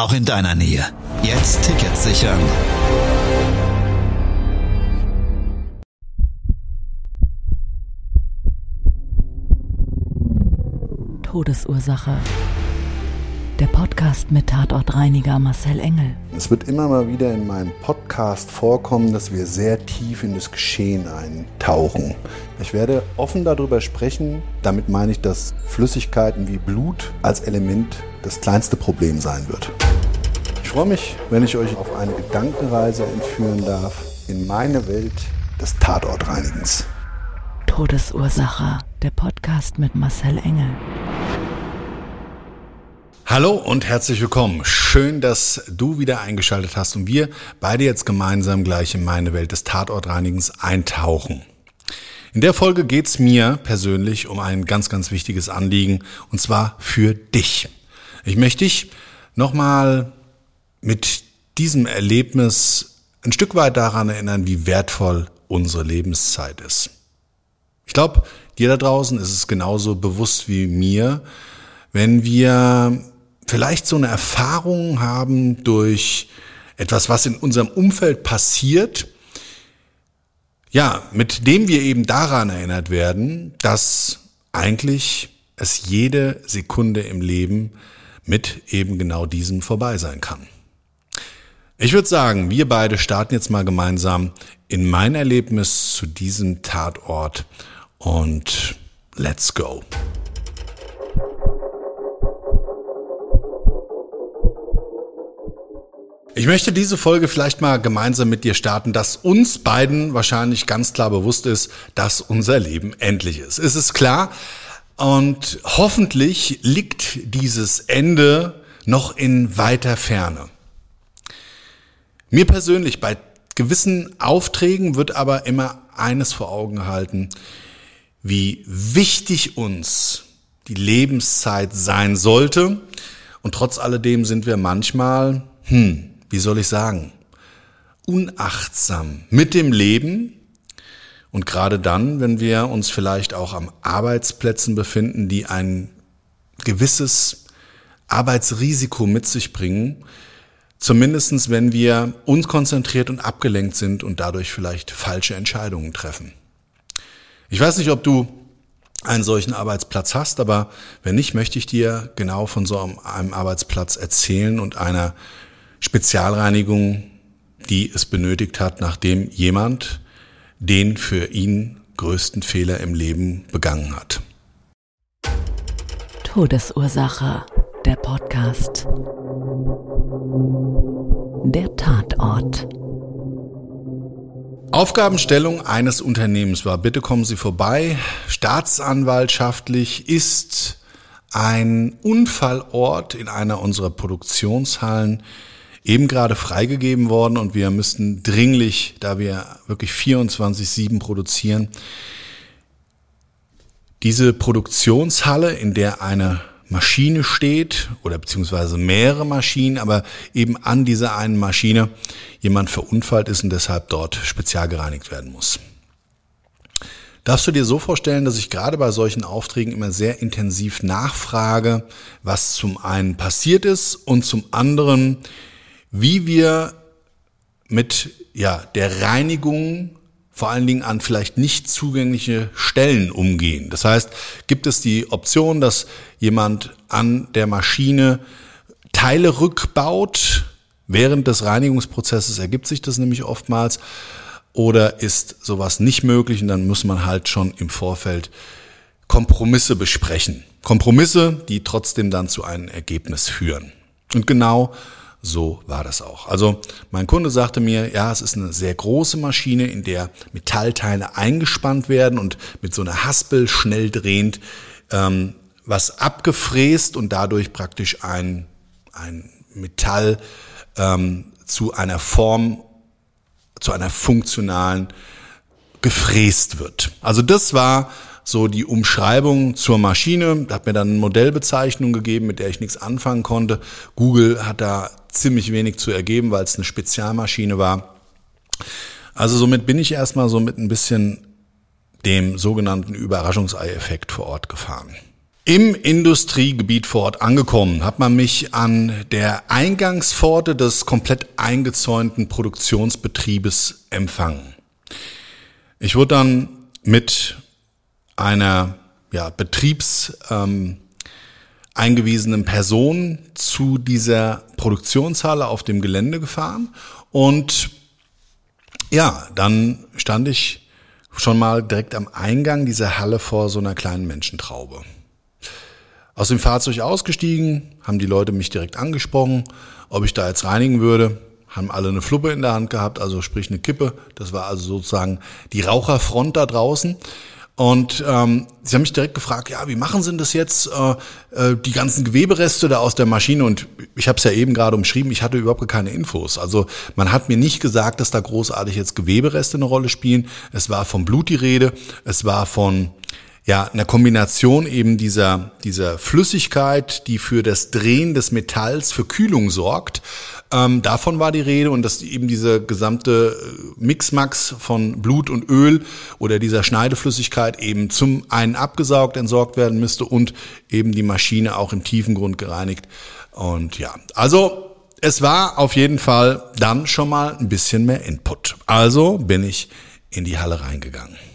auch in deiner Nähe. Jetzt Tickets sichern. Todesursache. Der Podcast mit Tatortreiniger Marcel Engel. Es wird immer mal wieder in meinem Podcast vorkommen, dass wir sehr tief in das Geschehen eintauchen. Ich werde offen darüber sprechen. Damit meine ich, dass Flüssigkeiten wie Blut als Element das kleinste Problem sein wird. Ich freue mich, wenn ich euch auf eine Gedankenreise entführen darf in meine Welt des Tatortreinigens. Todesursache. Der Podcast mit Marcel Engel. Hallo und herzlich willkommen. Schön, dass du wieder eingeschaltet hast und wir beide jetzt gemeinsam gleich in meine Welt des Tatortreinigens eintauchen. In der Folge geht's mir persönlich um ein ganz, ganz wichtiges Anliegen und zwar für dich. Ich möchte dich nochmal mit diesem Erlebnis ein Stück weit daran erinnern, wie wertvoll unsere Lebenszeit ist. Ich glaube, dir da draußen ist es genauso bewusst wie mir, wenn wir vielleicht so eine Erfahrung haben durch etwas, was in unserem Umfeld passiert, ja, mit dem wir eben daran erinnert werden, dass eigentlich es jede Sekunde im Leben mit eben genau diesem vorbei sein kann. Ich würde sagen, wir beide starten jetzt mal gemeinsam in mein Erlebnis zu diesem Tatort und let's go. Ich möchte diese Folge vielleicht mal gemeinsam mit dir starten, dass uns beiden wahrscheinlich ganz klar bewusst ist, dass unser Leben endlich ist. Es ist klar und hoffentlich liegt dieses Ende noch in weiter Ferne. Mir persönlich bei gewissen Aufträgen wird aber immer eines vor Augen gehalten, wie wichtig uns die Lebenszeit sein sollte. Und trotz alledem sind wir manchmal, hm, wie soll ich sagen, unachtsam mit dem Leben. Und gerade dann, wenn wir uns vielleicht auch am Arbeitsplätzen befinden, die ein gewisses Arbeitsrisiko mit sich bringen, zumindestens wenn wir unkonzentriert und abgelenkt sind und dadurch vielleicht falsche Entscheidungen treffen. Ich weiß nicht, ob du einen solchen Arbeitsplatz hast, aber wenn nicht, möchte ich dir genau von so einem Arbeitsplatz erzählen und einer Spezialreinigung, die es benötigt hat, nachdem jemand den für ihn größten Fehler im Leben begangen hat. Todesursache, der Podcast. Der Tatort. Aufgabenstellung eines Unternehmens war, bitte kommen Sie vorbei, staatsanwaltschaftlich ist ein Unfallort in einer unserer Produktionshallen eben gerade freigegeben worden und wir müssten dringlich, da wir wirklich 24-7 produzieren, diese Produktionshalle, in der eine Maschine steht oder beziehungsweise mehrere Maschinen, aber eben an dieser einen Maschine jemand verunfallt ist und deshalb dort spezial gereinigt werden muss. Darfst du dir so vorstellen, dass ich gerade bei solchen Aufträgen immer sehr intensiv nachfrage, was zum einen passiert ist und zum anderen, wie wir mit ja, der Reinigung vor allen Dingen an vielleicht nicht zugängliche Stellen umgehen. Das heißt, gibt es die Option, dass jemand an der Maschine Teile rückbaut, während des Reinigungsprozesses ergibt sich das nämlich oftmals, oder ist sowas nicht möglich und dann muss man halt schon im Vorfeld Kompromisse besprechen. Kompromisse, die trotzdem dann zu einem Ergebnis führen. Und genau so war das auch. Also mein Kunde sagte mir, ja, es ist eine sehr große Maschine, in der Metallteile eingespannt werden und mit so einer Haspel schnell drehend ähm, was abgefräst und dadurch praktisch ein, ein Metall ähm, zu einer Form, zu einer funktionalen gefräst wird. Also das war so die Umschreibung zur Maschine. Hat mir dann eine Modellbezeichnung gegeben, mit der ich nichts anfangen konnte. Google hat da ziemlich wenig zu ergeben, weil es eine Spezialmaschine war. Also somit bin ich erstmal so mit ein bisschen dem sogenannten Überraschungsei-Effekt vor Ort gefahren. Im Industriegebiet vor Ort angekommen, hat man mich an der Eingangspforte des komplett eingezäunten Produktionsbetriebes empfangen. Ich wurde dann mit einer ja, betriebs ähm, eingewiesenen Person zu dieser Produktionshalle auf dem Gelände gefahren und ja, dann stand ich schon mal direkt am Eingang dieser Halle vor so einer kleinen Menschentraube. Aus dem Fahrzeug ausgestiegen, haben die Leute mich direkt angesprochen, ob ich da jetzt reinigen würde haben alle eine Fluppe in der Hand gehabt, also sprich eine Kippe. Das war also sozusagen die Raucherfront da draußen. Und ähm, sie haben mich direkt gefragt, ja, wie machen Sie denn das jetzt, äh, äh, die ganzen Gewebereste da aus der Maschine? Und ich habe es ja eben gerade umschrieben, ich hatte überhaupt keine Infos. Also man hat mir nicht gesagt, dass da großartig jetzt Gewebereste eine Rolle spielen. Es war vom Blut die Rede, es war von ja, einer Kombination eben dieser, dieser Flüssigkeit, die für das Drehen des Metalls für Kühlung sorgt, ähm, davon war die Rede und dass eben diese gesamte äh, Mixmax von Blut und Öl oder dieser Schneideflüssigkeit eben zum einen abgesaugt, entsorgt werden müsste und eben die Maschine auch im Tiefengrund gereinigt. Und ja, also es war auf jeden Fall dann schon mal ein bisschen mehr Input. Also bin ich in die Halle reingegangen.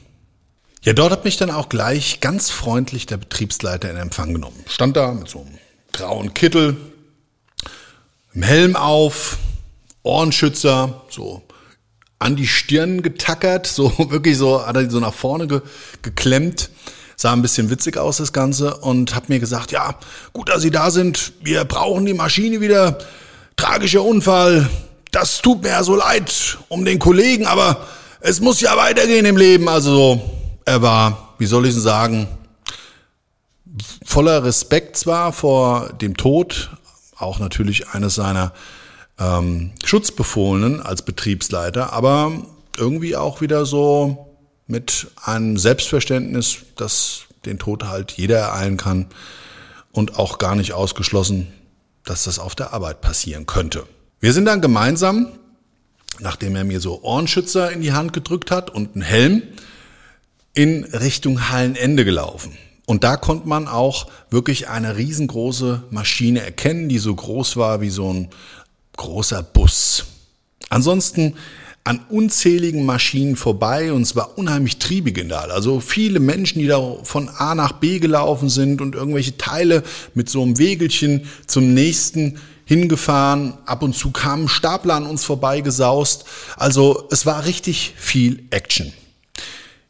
Ja, dort hat mich dann auch gleich ganz freundlich der Betriebsleiter in Empfang genommen. Stand da mit so einem grauen Kittel, im Helm auf, Ohrenschützer, so an die Stirn getackert, so wirklich so, hat er so nach vorne ge, geklemmt. Sah ein bisschen witzig aus, das Ganze, und hat mir gesagt, ja, gut, dass Sie da sind, wir brauchen die Maschine wieder. Tragischer Unfall, das tut mir ja so leid um den Kollegen, aber es muss ja weitergehen im Leben. Also er war, wie soll ich sagen, voller Respekt zwar vor dem Tod, auch natürlich eines seiner ähm, Schutzbefohlenen als Betriebsleiter, aber irgendwie auch wieder so mit einem Selbstverständnis, dass den Tod halt jeder ereilen kann und auch gar nicht ausgeschlossen, dass das auf der Arbeit passieren könnte. Wir sind dann gemeinsam, nachdem er mir so Ohrenschützer in die Hand gedrückt hat und einen Helm, in Richtung Hallenende gelaufen. Und da konnte man auch wirklich eine riesengroße Maschine erkennen, die so groß war wie so ein großer Bus. Ansonsten an unzähligen Maschinen vorbei und es war unheimlich triebig in der Halle. Also viele Menschen, die da von A nach B gelaufen sind und irgendwelche Teile mit so einem Wegelchen zum nächsten hingefahren. Ab und zu kamen Stapler an uns vorbeigesaust. Also es war richtig viel Action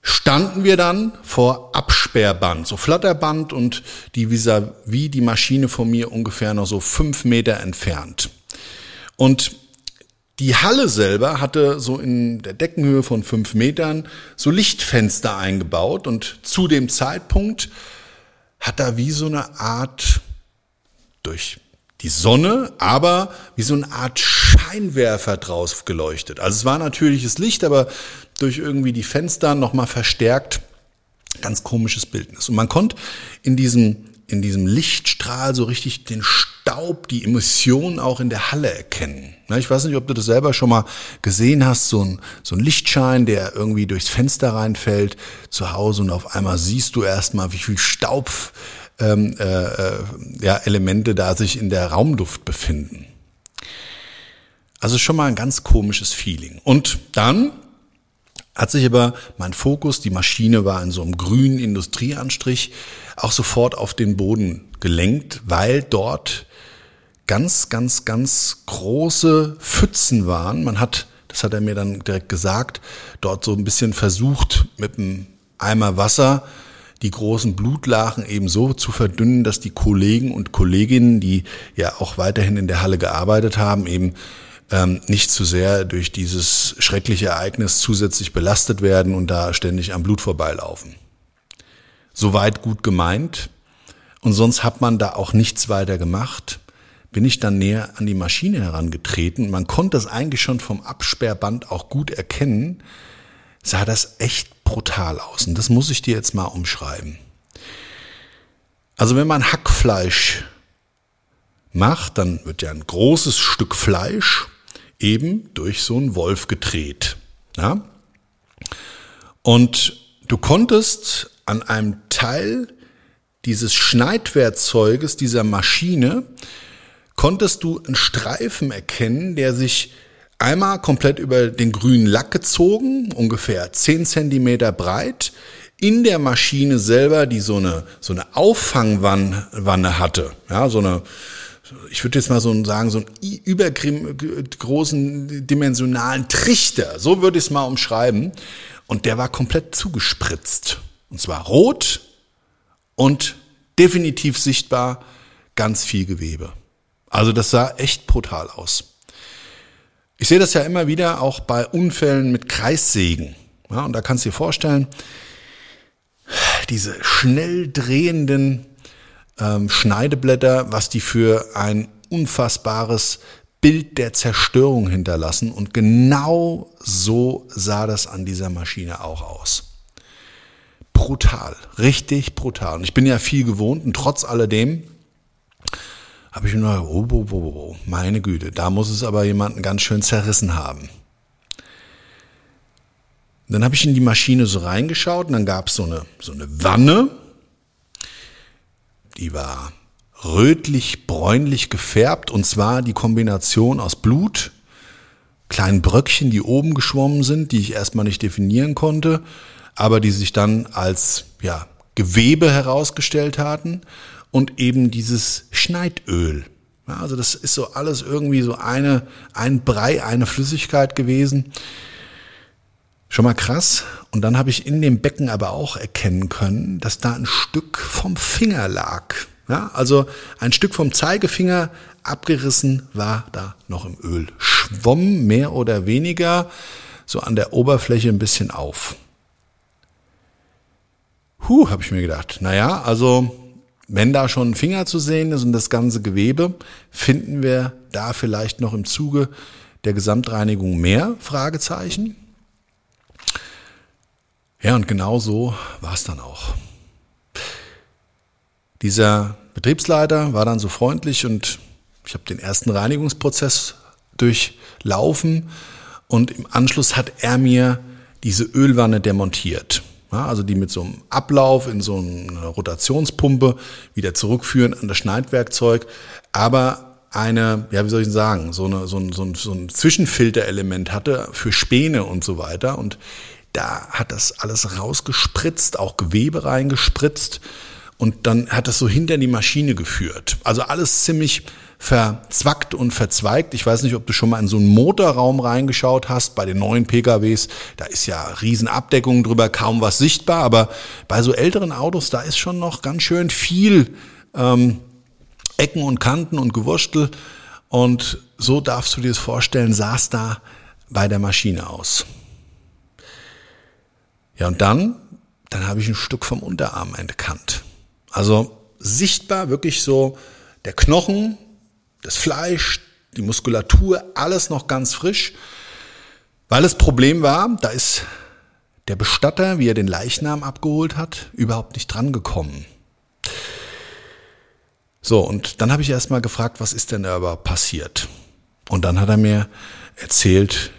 standen wir dann vor Absperrband, so Flatterband und die vis-à-vis die Maschine von mir ungefähr noch so fünf Meter entfernt. Und die Halle selber hatte so in der Deckenhöhe von fünf Metern so Lichtfenster eingebaut und zu dem Zeitpunkt hat da wie so eine Art durch die Sonne, aber wie so eine Art Scheinwerfer draus geleuchtet. Also es war natürliches Licht, aber durch irgendwie die Fenster nochmal verstärkt. Ganz komisches Bildnis. Und man konnte in diesem, in diesem Lichtstrahl so richtig den Staub, die Emissionen auch in der Halle erkennen. Ich weiß nicht, ob du das selber schon mal gesehen hast, so ein, so ein Lichtschein, der irgendwie durchs Fenster reinfällt zu Hause und auf einmal siehst du erstmal, wie viel Staub ähm, äh, äh, ja, Elemente da sich in der Raumluft befinden. Also schon mal ein ganz komisches Feeling. Und dann hat sich aber mein Fokus, die Maschine war in so einem grünen Industrieanstrich, auch sofort auf den Boden gelenkt, weil dort ganz, ganz, ganz große Pfützen waren. Man hat, das hat er mir dann direkt gesagt, dort so ein bisschen versucht, mit einem Eimer Wasser die großen Blutlachen eben so zu verdünnen, dass die Kollegen und Kolleginnen, die ja auch weiterhin in der Halle gearbeitet haben, eben ähm, nicht zu sehr durch dieses schreckliche Ereignis zusätzlich belastet werden und da ständig am Blut vorbeilaufen. Soweit gut gemeint. Und sonst hat man da auch nichts weiter gemacht, bin ich dann näher an die Maschine herangetreten. Man konnte das eigentlich schon vom Absperrband auch gut erkennen. Sah das echt brutal aus. Und das muss ich dir jetzt mal umschreiben. Also wenn man Hackfleisch macht, dann wird ja ein großes Stück Fleisch eben durch so einen Wolf gedreht. Ja? Und du konntest an einem Teil dieses Schneidwerkzeuges, dieser Maschine, konntest du einen Streifen erkennen, der sich einmal komplett über den grünen Lack gezogen, ungefähr 10 Zentimeter breit, in der Maschine selber, die so eine, so eine Auffangwanne hatte, ja, so eine, ich würde jetzt mal so sagen, so einen übergroßen dimensionalen Trichter, so würde ich es mal umschreiben. Und der war komplett zugespritzt. Und zwar rot und definitiv sichtbar ganz viel Gewebe. Also das sah echt brutal aus. Ich sehe das ja immer wieder auch bei Unfällen mit Kreissägen. Ja, und da kannst du dir vorstellen, diese schnell drehenden ähm, Schneideblätter, was die für ein unfassbares Bild der Zerstörung hinterlassen. Und genau so sah das an dieser Maschine auch aus. Brutal, richtig brutal. Und ich bin ja viel gewohnt und trotz alledem habe ich mir nur, oh, oh, oh, oh, meine Güte, da muss es aber jemanden ganz schön zerrissen haben. Dann habe ich in die Maschine so reingeschaut und dann gab es so eine, so eine Wanne, die war rötlich-bräunlich gefärbt und zwar die Kombination aus Blut, kleinen Bröckchen, die oben geschwommen sind, die ich erstmal nicht definieren konnte, aber die sich dann als ja, Gewebe herausgestellt hatten und eben dieses Schneidöl. Ja, also das ist so alles irgendwie so eine, ein Brei, eine Flüssigkeit gewesen. Schon mal krass. Und dann habe ich in dem Becken aber auch erkennen können, dass da ein Stück vom Finger lag. Ja, also ein Stück vom Zeigefinger abgerissen war da noch im Öl. Schwamm mehr oder weniger so an der Oberfläche ein bisschen auf. Huh, habe ich mir gedacht. Naja, also wenn da schon ein Finger zu sehen ist und das ganze Gewebe, finden wir da vielleicht noch im Zuge der Gesamtreinigung mehr Fragezeichen? Ja, und genau so war es dann auch. Dieser Betriebsleiter war dann so freundlich und ich habe den ersten Reinigungsprozess durchlaufen und im Anschluss hat er mir diese Ölwanne demontiert. Ja, also die mit so einem Ablauf in so eine Rotationspumpe wieder zurückführen an das Schneidwerkzeug, aber eine, ja, wie soll ich sagen, so, eine, so, ein, so, ein, so ein Zwischenfilterelement hatte für Späne und so weiter. Und da hat das alles rausgespritzt, auch Gewebe reingespritzt und dann hat das so hinter die Maschine geführt. Also alles ziemlich verzwackt und verzweigt. Ich weiß nicht, ob du schon mal in so einen Motorraum reingeschaut hast. Bei den neuen PKWs, da ist ja Riesenabdeckung drüber, kaum was sichtbar. Aber bei so älteren Autos, da ist schon noch ganz schön viel ähm, Ecken und Kanten und Gewurstel. Und so darfst du dir das vorstellen, es da bei der Maschine aus. Ja, und dann, dann habe ich ein Stück vom Unterarm entkannt. Also sichtbar wirklich so der Knochen, das Fleisch, die Muskulatur, alles noch ganz frisch. Weil das Problem war, da ist der Bestatter, wie er den Leichnam abgeholt hat, überhaupt nicht drangekommen. So, und dann habe ich erstmal gefragt, was ist denn da überhaupt passiert? Und dann hat er mir erzählt,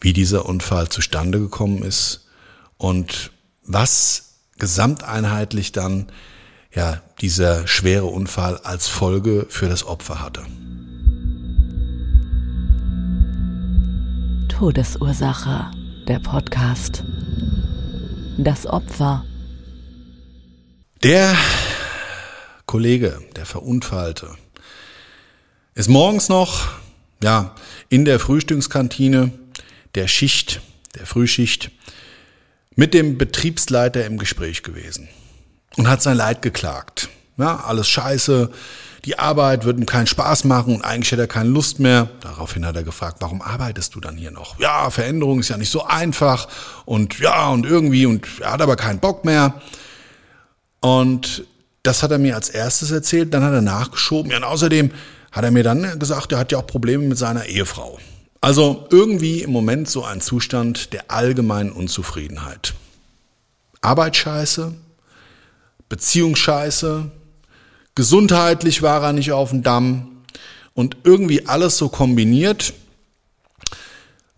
wie dieser Unfall zustande gekommen ist und was gesamteinheitlich dann ja dieser schwere Unfall als Folge für das Opfer hatte. Todesursache, der Podcast. Das Opfer. Der Kollege, der Verunfallte, ist morgens noch, ja, in der Frühstückskantine der Schicht, der Frühschicht, mit dem Betriebsleiter im Gespräch gewesen und hat sein Leid geklagt. Ja, alles scheiße, die Arbeit wird ihm keinen Spaß machen und eigentlich hat er keine Lust mehr. Daraufhin hat er gefragt, warum arbeitest du dann hier noch? Ja, Veränderung ist ja nicht so einfach und ja, und irgendwie und er hat aber keinen Bock mehr. Und das hat er mir als erstes erzählt, dann hat er nachgeschoben. Ja, und außerdem hat er mir dann gesagt, er hat ja auch Probleme mit seiner Ehefrau. Also irgendwie im Moment so ein Zustand der allgemeinen Unzufriedenheit. Arbeitsscheiße, Beziehungsscheiße, gesundheitlich war er nicht auf dem Damm und irgendwie alles so kombiniert,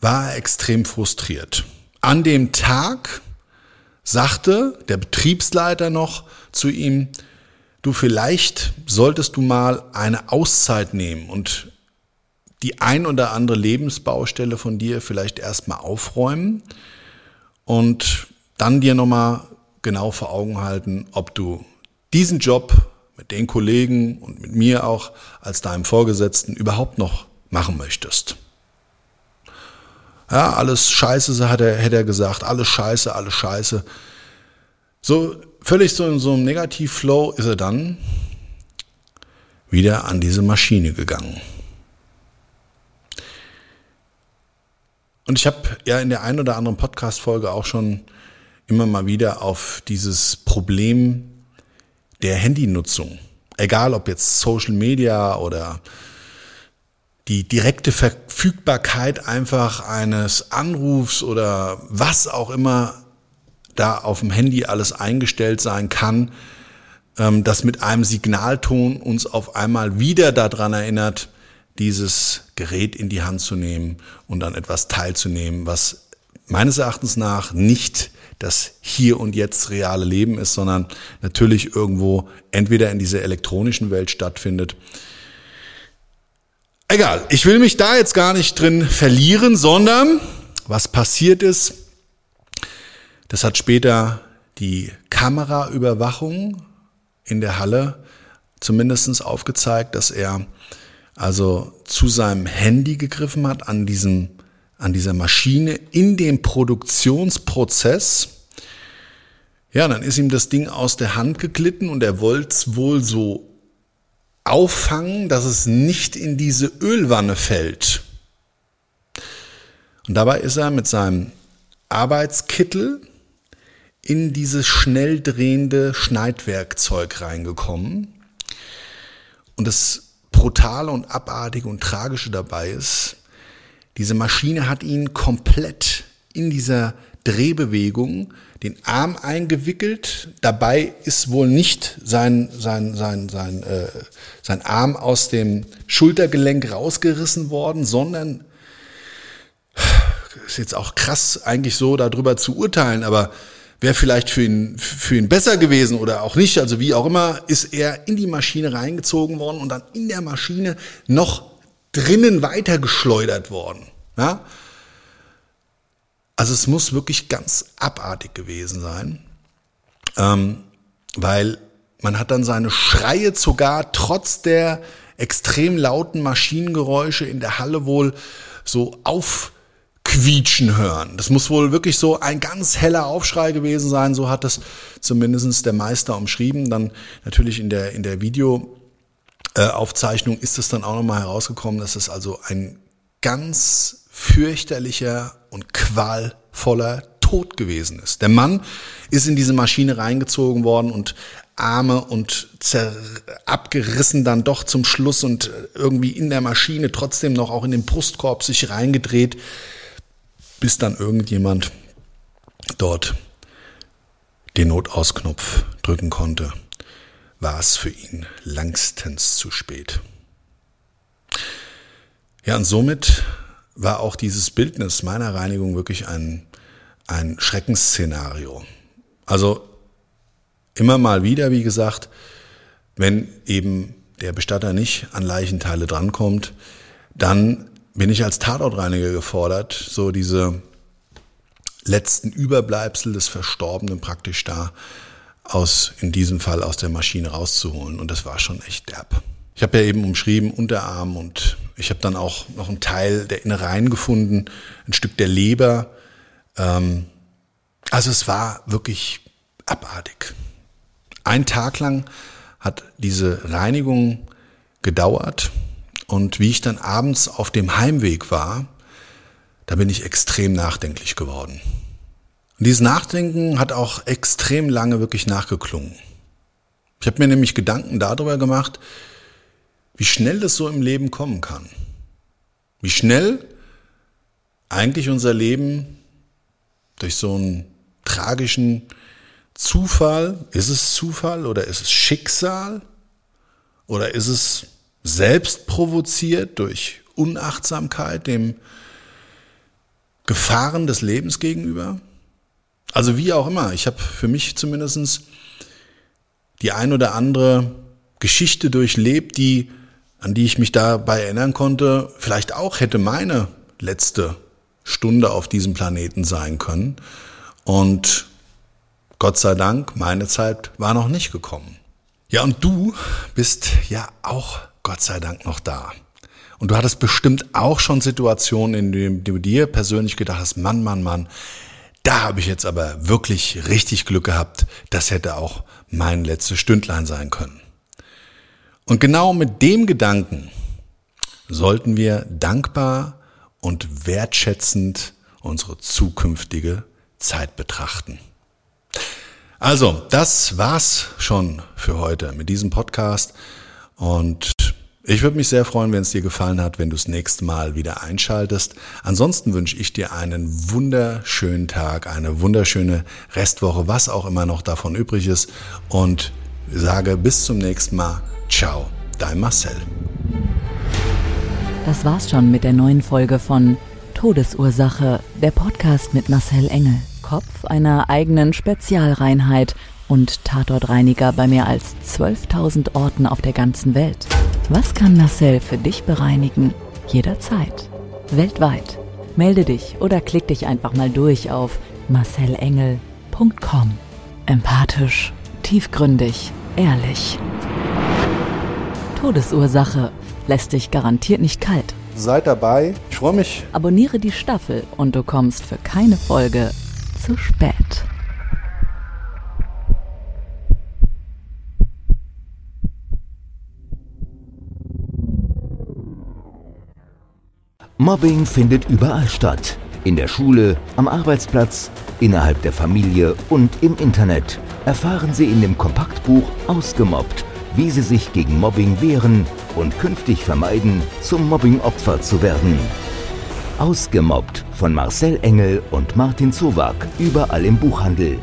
war er extrem frustriert. An dem Tag sagte der Betriebsleiter noch zu ihm, du vielleicht solltest du mal eine Auszeit nehmen und die ein oder andere Lebensbaustelle von dir vielleicht erstmal aufräumen und dann dir nochmal genau vor Augen halten, ob du diesen Job mit den Kollegen und mit mir auch als deinem Vorgesetzten überhaupt noch machen möchtest. Ja, alles Scheiße, hat er, hätte er gesagt, alles Scheiße, alles Scheiße. So völlig so in so einem Negativflow ist er dann wieder an diese Maschine gegangen. Und ich habe ja in der einen oder anderen Podcast-Folge auch schon immer mal wieder auf dieses Problem der Handynutzung, egal ob jetzt Social Media oder die direkte Verfügbarkeit einfach eines Anrufs oder was auch immer da auf dem Handy alles eingestellt sein kann, ähm, das mit einem Signalton uns auf einmal wieder daran erinnert, dieses Gerät in die Hand zu nehmen und an etwas teilzunehmen, was meines Erachtens nach nicht das hier und jetzt reale Leben ist, sondern natürlich irgendwo entweder in dieser elektronischen Welt stattfindet. Egal, ich will mich da jetzt gar nicht drin verlieren, sondern was passiert ist, das hat später die Kameraüberwachung in der Halle zumindestens aufgezeigt, dass er also zu seinem Handy gegriffen hat, an diesem, an dieser Maschine, in dem Produktionsprozess. Ja, dann ist ihm das Ding aus der Hand geglitten und er wollte es wohl so auffangen, dass es nicht in diese Ölwanne fällt. Und dabei ist er mit seinem Arbeitskittel in dieses schnell drehende Schneidwerkzeug reingekommen. Und das Brutale und Abartige und Tragische dabei ist, diese Maschine hat ihn komplett in dieser Drehbewegung den Arm eingewickelt. Dabei ist wohl nicht sein, sein, sein, sein, äh, sein Arm aus dem Schultergelenk rausgerissen worden, sondern ist jetzt auch krass eigentlich so darüber zu urteilen, aber wäre vielleicht für ihn, für ihn besser gewesen oder auch nicht. Also wie auch immer, ist er in die Maschine reingezogen worden und dann in der Maschine noch drinnen weitergeschleudert worden. Ja? Also es muss wirklich ganz abartig gewesen sein, ähm, weil man hat dann seine Schreie sogar trotz der extrem lauten Maschinengeräusche in der Halle wohl so auf quietschen hören. Das muss wohl wirklich so ein ganz heller Aufschrei gewesen sein, so hat es zumindest der Meister umschrieben. Dann natürlich in der, in der Videoaufzeichnung ist es dann auch nochmal herausgekommen, dass es also ein ganz fürchterlicher und qualvoller Tod gewesen ist. Der Mann ist in diese Maschine reingezogen worden und Arme und abgerissen dann doch zum Schluss und irgendwie in der Maschine trotzdem noch auch in den Brustkorb sich reingedreht bis dann irgendjemand dort den Notausknopf drücken konnte, war es für ihn langstens zu spät. Ja, und somit war auch dieses Bildnis meiner Reinigung wirklich ein, ein Schreckensszenario. Also immer mal wieder, wie gesagt, wenn eben der Bestatter nicht an Leichenteile drankommt, dann bin ich als Tatortreiniger gefordert, so diese letzten Überbleibsel des Verstorbenen praktisch da aus, in diesem Fall aus der Maschine rauszuholen. Und das war schon echt derb. Ich habe ja eben umschrieben Unterarm und ich habe dann auch noch einen Teil der Innereien gefunden, ein Stück der Leber. Ähm, also es war wirklich abartig. Ein Tag lang hat diese Reinigung gedauert und wie ich dann abends auf dem Heimweg war, da bin ich extrem nachdenklich geworden. Und dieses Nachdenken hat auch extrem lange wirklich nachgeklungen. Ich habe mir nämlich Gedanken darüber gemacht, wie schnell das so im Leben kommen kann. Wie schnell eigentlich unser Leben durch so einen tragischen Zufall, ist es Zufall oder ist es Schicksal oder ist es selbst provoziert durch Unachtsamkeit dem Gefahren des Lebens gegenüber? Also wie auch immer, ich habe für mich zumindest die ein oder andere Geschichte durchlebt, die, an die ich mich dabei erinnern konnte, vielleicht auch hätte meine letzte Stunde auf diesem Planeten sein können. Und Gott sei Dank, meine Zeit war noch nicht gekommen. Ja, und du bist ja auch Gott sei Dank noch da. Und du hattest bestimmt auch schon Situationen, in denen du dir persönlich gedacht hast, Mann, Mann, Mann, da habe ich jetzt aber wirklich richtig Glück gehabt. Das hätte auch mein letztes Stündlein sein können. Und genau mit dem Gedanken sollten wir dankbar und wertschätzend unsere zukünftige Zeit betrachten. Also, das war's schon für heute mit diesem Podcast und ich würde mich sehr freuen, wenn es dir gefallen hat, wenn du das nächste Mal wieder einschaltest. Ansonsten wünsche ich dir einen wunderschönen Tag, eine wunderschöne Restwoche, was auch immer noch davon übrig ist. Und sage bis zum nächsten Mal. Ciao, dein Marcel. Das war's schon mit der neuen Folge von Todesursache, der Podcast mit Marcel Engel, Kopf einer eigenen Spezialreinheit und Tatortreiniger bei mehr als 12.000 Orten auf der ganzen Welt. Was kann Marcel für dich bereinigen? Jederzeit. Weltweit. Melde dich oder klick dich einfach mal durch auf marcelengel.com. Empathisch, tiefgründig, ehrlich. Todesursache lässt dich garantiert nicht kalt. Seid dabei. Ich freue mich. Abonniere die Staffel und du kommst für keine Folge zu spät. Mobbing findet überall statt. In der Schule, am Arbeitsplatz, innerhalb der Familie und im Internet. Erfahren Sie in dem Kompaktbuch Ausgemobbt, wie Sie sich gegen Mobbing wehren und künftig vermeiden, zum Mobbingopfer zu werden. Ausgemobbt von Marcel Engel und Martin Zowak, überall im Buchhandel.